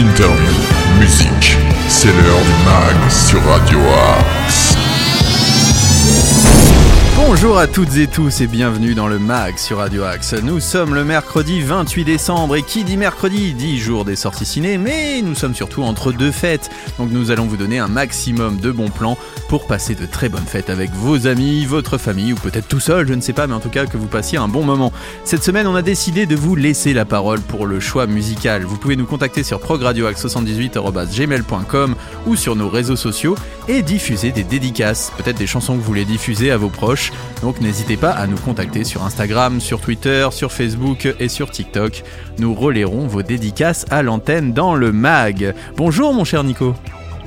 interview, musique. C'est l'heure du mag sur Radio Axe. Bonjour à toutes et tous et bienvenue dans le MAG sur Radio Axe. Nous sommes le mercredi 28 décembre et qui dit mercredi dit jour des sorties ciné, mais nous sommes surtout entre deux fêtes. Donc nous allons vous donner un maximum de bons plans pour passer de très bonnes fêtes avec vos amis, votre famille ou peut-être tout seul, je ne sais pas, mais en tout cas que vous passiez un bon moment. Cette semaine, on a décidé de vous laisser la parole pour le choix musical. Vous pouvez nous contacter sur progradioaxe78.gmail.com ou sur nos réseaux sociaux et diffuser des dédicaces, peut-être des chansons que vous voulez diffuser à vos proches. Donc n'hésitez pas à nous contacter sur Instagram, sur Twitter, sur Facebook et sur TikTok. Nous relayerons vos dédicaces à l'antenne dans le mag. Bonjour mon cher Nico.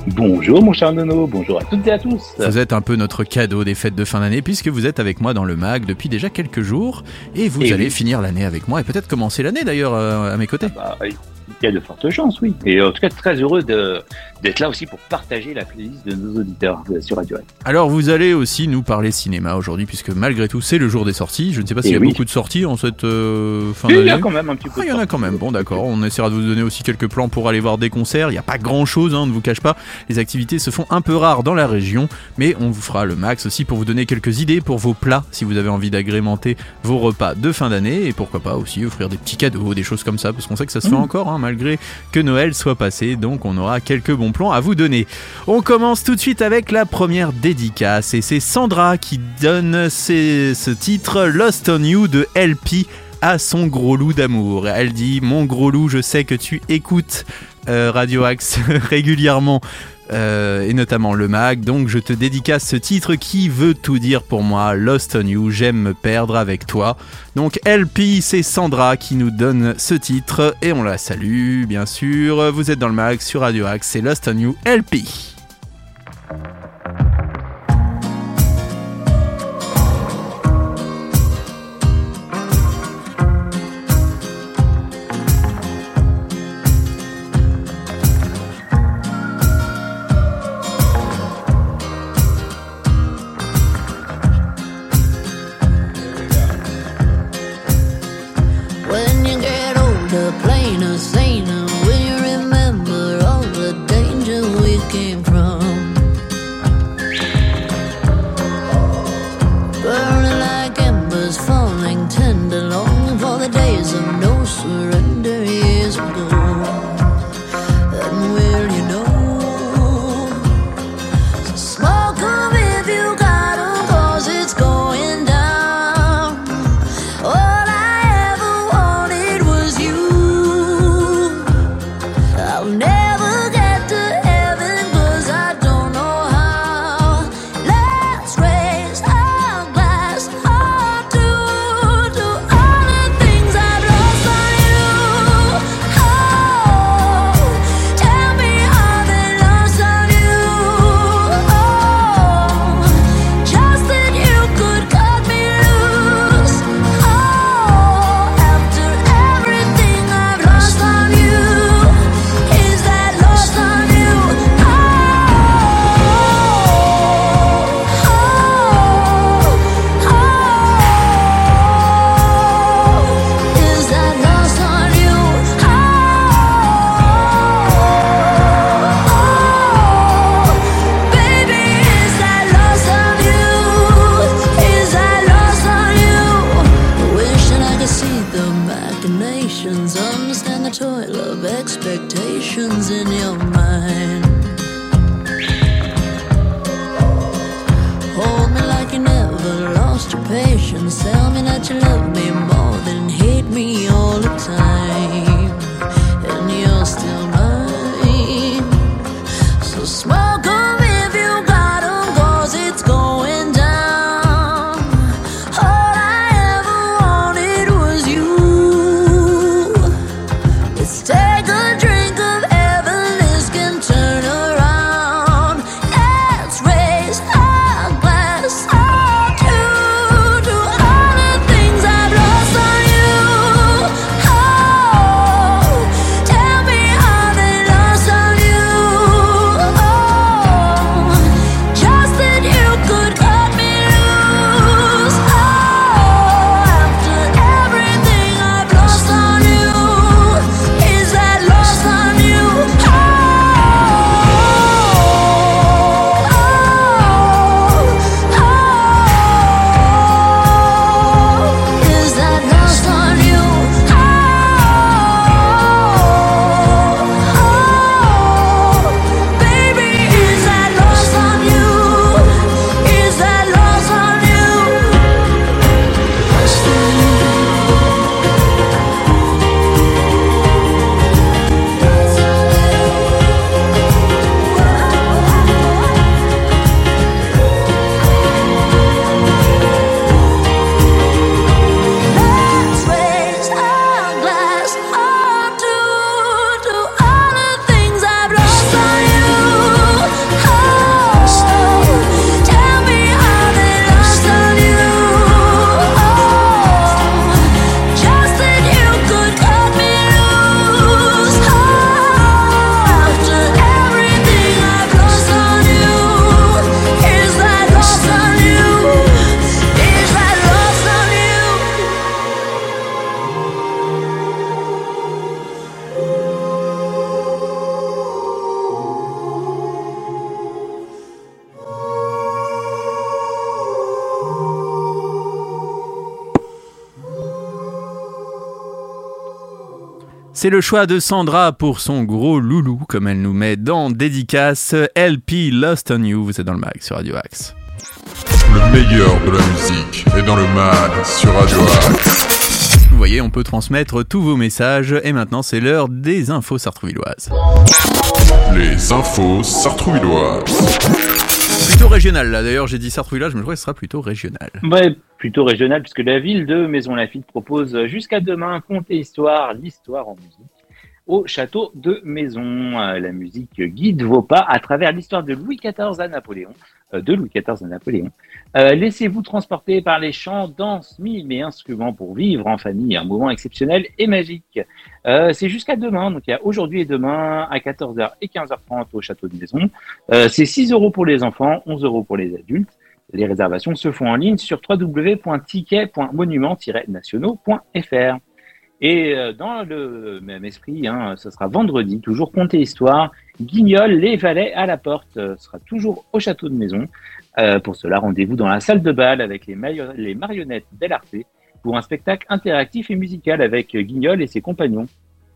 Bonjour mon cher Nono, bonjour à toutes et à tous. Vous êtes un peu notre cadeau des fêtes de fin d'année puisque vous êtes avec moi dans le mag depuis déjà quelques jours et vous Et allez oui. finir l'année avec moi et peut-être commencer l'année d'ailleurs euh, à mes côtés. Bah, il y a de fortes chances, oui. Et en tout cas, très heureux de- d'être là aussi pour partager la playlist de nos auditeurs sur Radio Axe. Alors vous allez aussi nous parler cinéma aujourd'hui puisque malgré tout c'est le jour des sorties. Je ne sais pas s'il y a oui. beaucoup de sorties en cette euh, fin Et Il y d'année. a quand même un petit peu. Ah, il y en a quand même. Bon, d'accord. On essaiera de vous donner aussi quelques plans pour aller voir des concerts. Il n'y a pas grand chose, hein, ne vous cache pas. Les activités se font un peu rares dans la région, mais on vous fera le max aussi pour vous donner quelques idées pour vos plats si vous avez envie d'agrémenter vos repas de fin d'année et pourquoi pas aussi offrir des petits cadeaux, des choses comme ça, parce qu'on sait que ça se fait encore, hein, malgré que Noël soit passé. Donc, on aura quelques bons plans à vous donner. On commence tout de suite avec la première dédicace et c'est Sandra qui donne ce titre Lost on You de LP à son gros loup d'amour. Elle dit Mon gros loup, je sais que tu écoutes euh, Radio Axe régulièrement. Euh, et notamment le mag, donc je te dédicace ce titre qui veut tout dire pour moi, Lost on You, j'aime me perdre avec toi. Donc LP, c'est Sandra qui nous donne ce titre et on la salue bien sûr. Vous êtes dans le mag sur Radio Axe, c'est Lost on You LP. C'est le choix de Sandra pour son gros loulou, comme elle nous met dans dédicace LP Lost on You. Vous êtes dans le mag sur Radio Axe. Le meilleur de la musique est dans le mag sur Radio Axe. Vous voyez, on peut transmettre tous vos messages et maintenant c'est l'heure des infos sartrouvilloises. Les infos sartrouvilloises. Plutôt régional là, d'ailleurs j'ai dit sartrouvillage, mais je crois que ce sera plutôt régional. Ouais, plutôt régional, puisque la ville de Maison-Lafitte propose jusqu'à demain Conte et Histoire, l'histoire en musique, au château de Maison. Euh, La musique guide vos pas à travers l'histoire de Louis XIV à Napoléon. euh, de Louis XIV à Napoléon. Euh, Laissez-vous transporter par les chants, danses, mimes et instruments pour vivre en famille un moment exceptionnel et magique. Euh, c'est jusqu'à demain, donc il y a aujourd'hui et demain à 14h et 15h30 au château de Maison. Euh, c'est 6 euros pour les enfants, 11 euros pour les adultes. Les réservations se font en ligne sur www.ticket.monument-nationaux.fr. Et euh, dans le même esprit, hein, ce sera vendredi, toujours et Histoire, Guignol, les valets à la porte, euh, sera toujours au château de Maison. Euh, pour cela, rendez-vous dans la salle de bal avec les, mario- les marionnettes d'Elarté pour un spectacle interactif et musical avec Guignol et ses compagnons.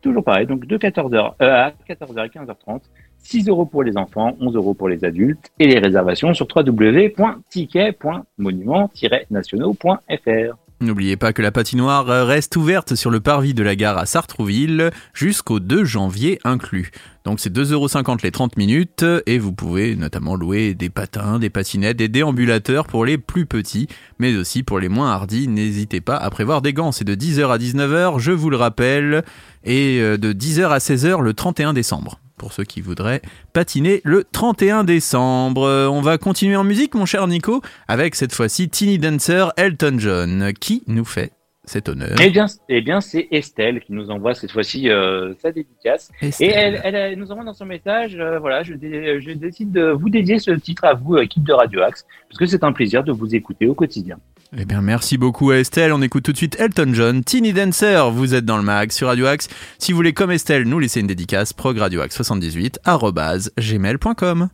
Toujours pareil, donc de 14h euh, à 14h et 15h30, 6 euros pour les enfants, 11 euros pour les adultes et les réservations sur www.ticket.monument-nationaux.fr. N'oubliez pas que la patinoire reste ouverte sur le parvis de la gare à Sartrouville jusqu'au 2 janvier inclus. Donc c'est 2,50€ les 30 minutes et vous pouvez notamment louer des patins, des patinettes, des déambulateurs pour les plus petits, mais aussi pour les moins hardis. N'hésitez pas à prévoir des gants. C'est de 10h à 19h, je vous le rappelle, et euh, de 10h à 16h le 31 décembre. Pour ceux qui voudraient patiner le 31 décembre. Euh, On va continuer en musique, mon cher Nico, avec cette fois-ci Teeny Dancer Elton John, qui nous fait cet honneur. Eh bien, eh bien c'est Estelle qui nous envoie cette fois-ci euh, sa dédicace. Et elle, elle, elle nous envoie dans son message, euh, voilà, je, dé- je décide de vous dédier ce titre à vous, équipe de Radio Axe, parce que c'est un plaisir de vous écouter au quotidien. Eh bien, merci beaucoup à Estelle. On écoute tout de suite Elton John, Teeny Dancer. Vous êtes dans le mag sur Radio Axe. Si vous voulez, comme Estelle, nous laisser une dédicace, progradioaxe78, arrobase, gmail.com.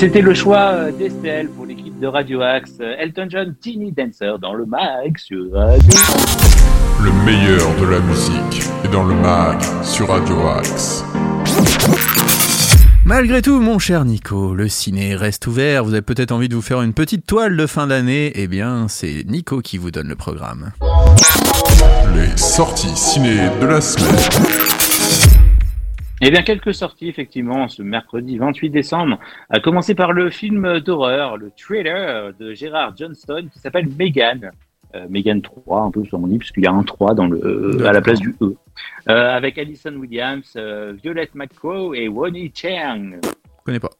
C'était le choix euh, d'Estelle pour l'équipe de Radio Axe. Euh, Elton John, Teeny Dancer dans le mag sur Radio Le meilleur de la musique est dans le mag sur Radio Axe. Malgré tout, mon cher Nico, le ciné reste ouvert. Vous avez peut-être envie de vous faire une petite toile de fin d'année. Eh bien, c'est Nico qui vous donne le programme. Les sorties ciné de la semaine. Eh bien, quelques sorties, effectivement, ce mercredi 28 décembre, à commencer par le film d'horreur, le trailer de Gérard Johnston qui s'appelle Megan. Euh, Megan 3, un peu sur mon livre, puisqu'il y a un 3 dans le, euh, à la place du E. Euh, avec Alison Williams, euh, Violette McCrow et Wonnie Chang. Je connais pas.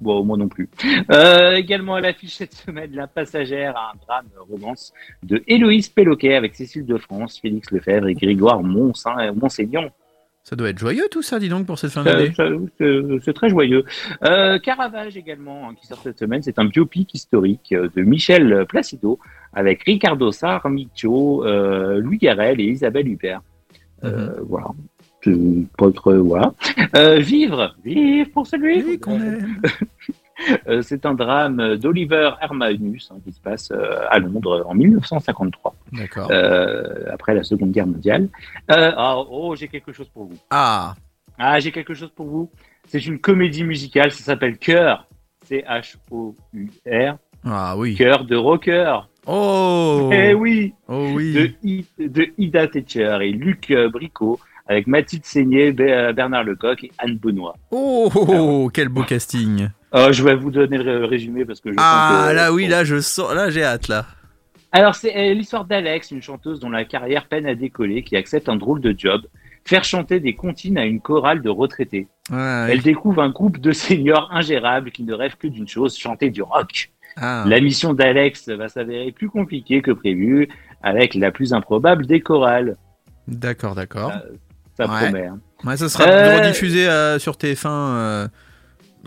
Bon, moi non plus. Euh, également à l'affiche cette semaine, La Passagère, un drame romance de Héloïse Péloquet avec Cécile de France, Félix Lefebvre et Grégoire Monsin- Monseignon. Ça doit être joyeux tout ça, dis donc, pour cette fin d'année. C'est très joyeux. Euh, Caravage également, hein, qui sort cette semaine, c'est un biopic historique euh, de Michel Placido avec Ricardo Sarmicio, euh, Louis Garrel et Isabelle Huppert. Euh, Voilà. C'est pas trop- voilà. Vivre, vivre pour celui Oui, qu'on aime. Euh, c'est un drame d'Oliver Hermanus hein, qui se passe euh, à Londres en 1953, D'accord. euh, après la Seconde Guerre mondiale. Ah, oh, j'ai quelque chose pour vous. Ah, Ah, j'ai quelque chose pour vous. C'est une comédie musicale, ça s'appelle Cœur. C-H-O-U-R. ah oui. Cœur de rocker. Oh, Eh oui, oh oui. de, I- de Ida Tetcher et Luc Bricot, avec Mathilde Seigné, Be- Bernard Lecoq et Anne Benoît. Oh, oh, oh, quel beau casting. Euh, je vais vous donner le résumé parce que je Ah que- là oui, là je sens, là j'ai hâte là. Alors, c'est euh, l'histoire d'Alex, une chanteuse dont la carrière peine à décoller, qui accepte un drôle de job, faire chanter des comptines à une chorale de retraités. Ouais, Elle découvre un groupe de seniors ingérables qui ne rêvent que d'une chose, chanter du rock. ah. La mission d'Alex va s'avérer plus compliquée que prévu, avec la plus improbable des chorales. D'accord, d'accord. Ça Ouais. promet. hein. Ouais, ça sera Euh, rediffusé euh, sur TF1 euh,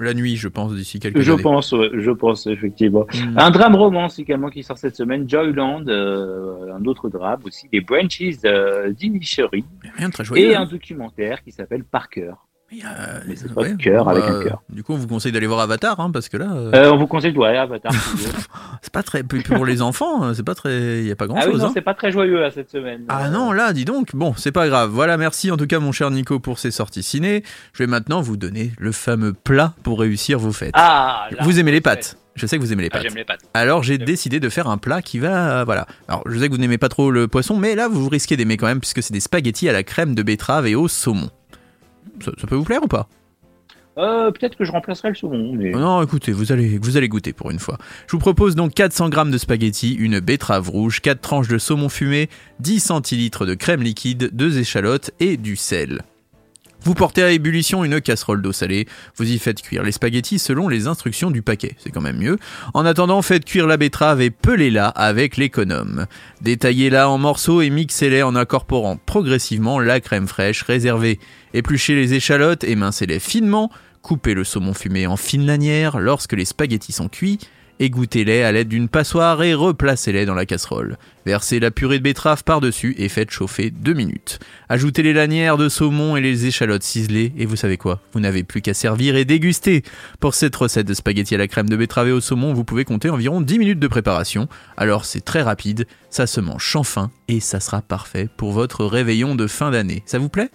la nuit, je pense, d'ici quelques Je années. pense, ouais, je pense effectivement. Hmm. Un drame romance également qui sort cette semaine, Joyland, euh, un autre drame aussi, les Branches euh, d'Inishery, Rien de très joyeux. et hein. un documentaire qui s'appelle Parker. Il y a- mais c'est pas de cœur avec un cœur. Du coup, on vous conseille d'aller voir Avatar, hein, parce que là, euh, Euh, on vous conseille de voir Avatar. c'est pas très. Pour les enfants, euh, c'est pas très. Il y a pas grand ah oui, chose. non, c'est pas très joyeux là, cette semaine. Ah Euh, non, là, dis donc. Bon, c'est pas grave. Voilà, merci en tout cas, mon cher Nico, pour ces sorties ciné. Je vais maintenant vous donner le fameux plat pour réussir vos fêtes. Ah, là, vous aimez les ouais. pâtes Je sais que vous aimez les Ah, pâtes. j'aime les pâtes. Alors j'ai décidé de faire un plat qui va, euh, voilà. Alors je sais que vous n'aimez pas trop le poisson, mais là vous risquez d'aimer quand même puisque c'est des spaghettis à la crème de betterave et au saumon. Ça, ça peut vous plaire ou pas Euh, Peut-être que je remplacerai le saumon. Mais... Oh Non, écoutez, vous allez, vous allez goûter pour une fois. Je vous propose donc 400 g de spaghettis, une betterave rouge, 4 tranches de saumon fumé, 10 centilitres de crème liquide, 2 échalotes et du sel. Vous portez à ébullition une casserole d'eau salée, vous y faites cuire les spaghettis selon les instructions du paquet, c'est quand même mieux. En attendant, faites cuire la betterave et pelez-la avec l'économe. Détaillez-la en morceaux et mixez-les en incorporant progressivement la crème fraîche réservée. Épluchez les échalotes, émincez-les finement, coupez le saumon fumé en fines lanières lorsque les spaghettis sont cuits, égouttez-les à l'aide d'une passoire et replacez-les dans la casserole. Versez la purée de betterave par-dessus et faites chauffer 2 minutes. Ajoutez les lanières de saumon et les échalotes ciselées et vous savez quoi? Vous n'avez plus qu'à servir et déguster. Pour cette recette de spaghettis à la crème de betterave et au saumon, vous pouvez compter environ 10 minutes de préparation. Alors c'est très rapide, ça se mange sans faim et ça sera parfait pour votre réveillon de fin d'année. Ça vous plaît?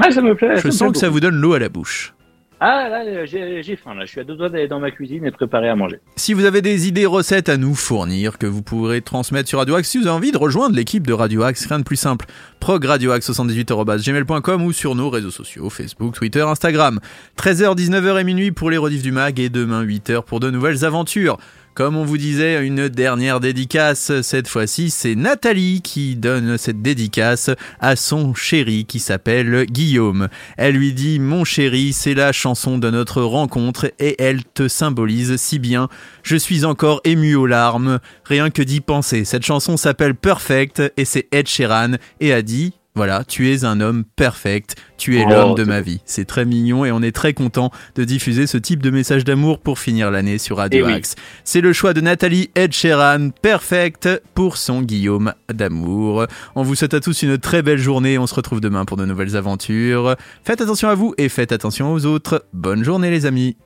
Ah, ça me plaît. Je sens que ça vous donne l'eau à la bouche. Ah, là, j'ai j'ai faim. Là, je suis à deux doigts d'aller dans ma cuisine et de préparer à manger. Si vous avez des idées recettes à nous fournir que vous pourrez transmettre sur Radio Axe, si vous avez envie de rejoindre l'équipe de Radio Axe, rien de plus simple. progradioaxe78.gmail.com ou sur nos réseaux sociaux, Facebook, Twitter, Instagram. 13h, 19h et minuit pour les rediffs du mag et demain 8h pour de nouvelles aventures. Comme on vous disait, une dernière dédicace. Cette fois-ci, c'est Nathalie qui donne cette dédicace à son chéri qui s'appelle Guillaume. Elle lui dit Mon chéri, c'est la chanson de notre rencontre et elle te symbolise si bien. Je suis encore ému aux larmes, rien que d'y penser. Cette chanson s'appelle Perfect et c'est Ed Sheeran et a dit voilà, tu es un homme perfect, tu es Oh, l'homme de ma vie. C'est très mignon et on est très content de diffuser ce type de message d'amour pour finir l'année sur Radio Eh oui. C'est le choix de Nathalie Ed Sheeran, perfect pour son Guillaume d'amour. On vous souhaite à tous une très belle journée. On se retrouve demain pour de nouvelles aventures. Faites attention à vous et faites attention aux autres. Bonne journée les amis.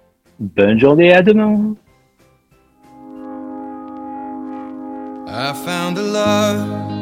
Bonne journée, à demain. I found a love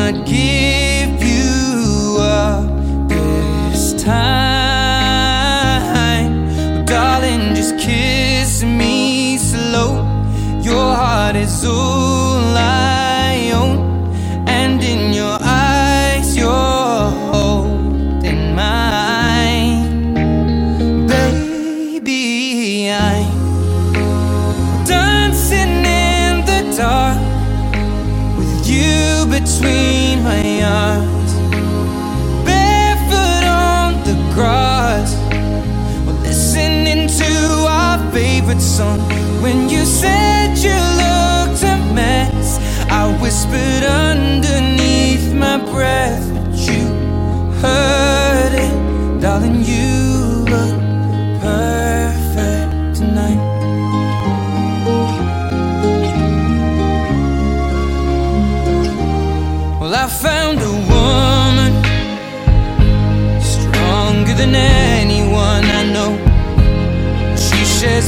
aqui. Favorite song. When you said you looked a mess, I whispered underneath my breath, but you heard it, darling. You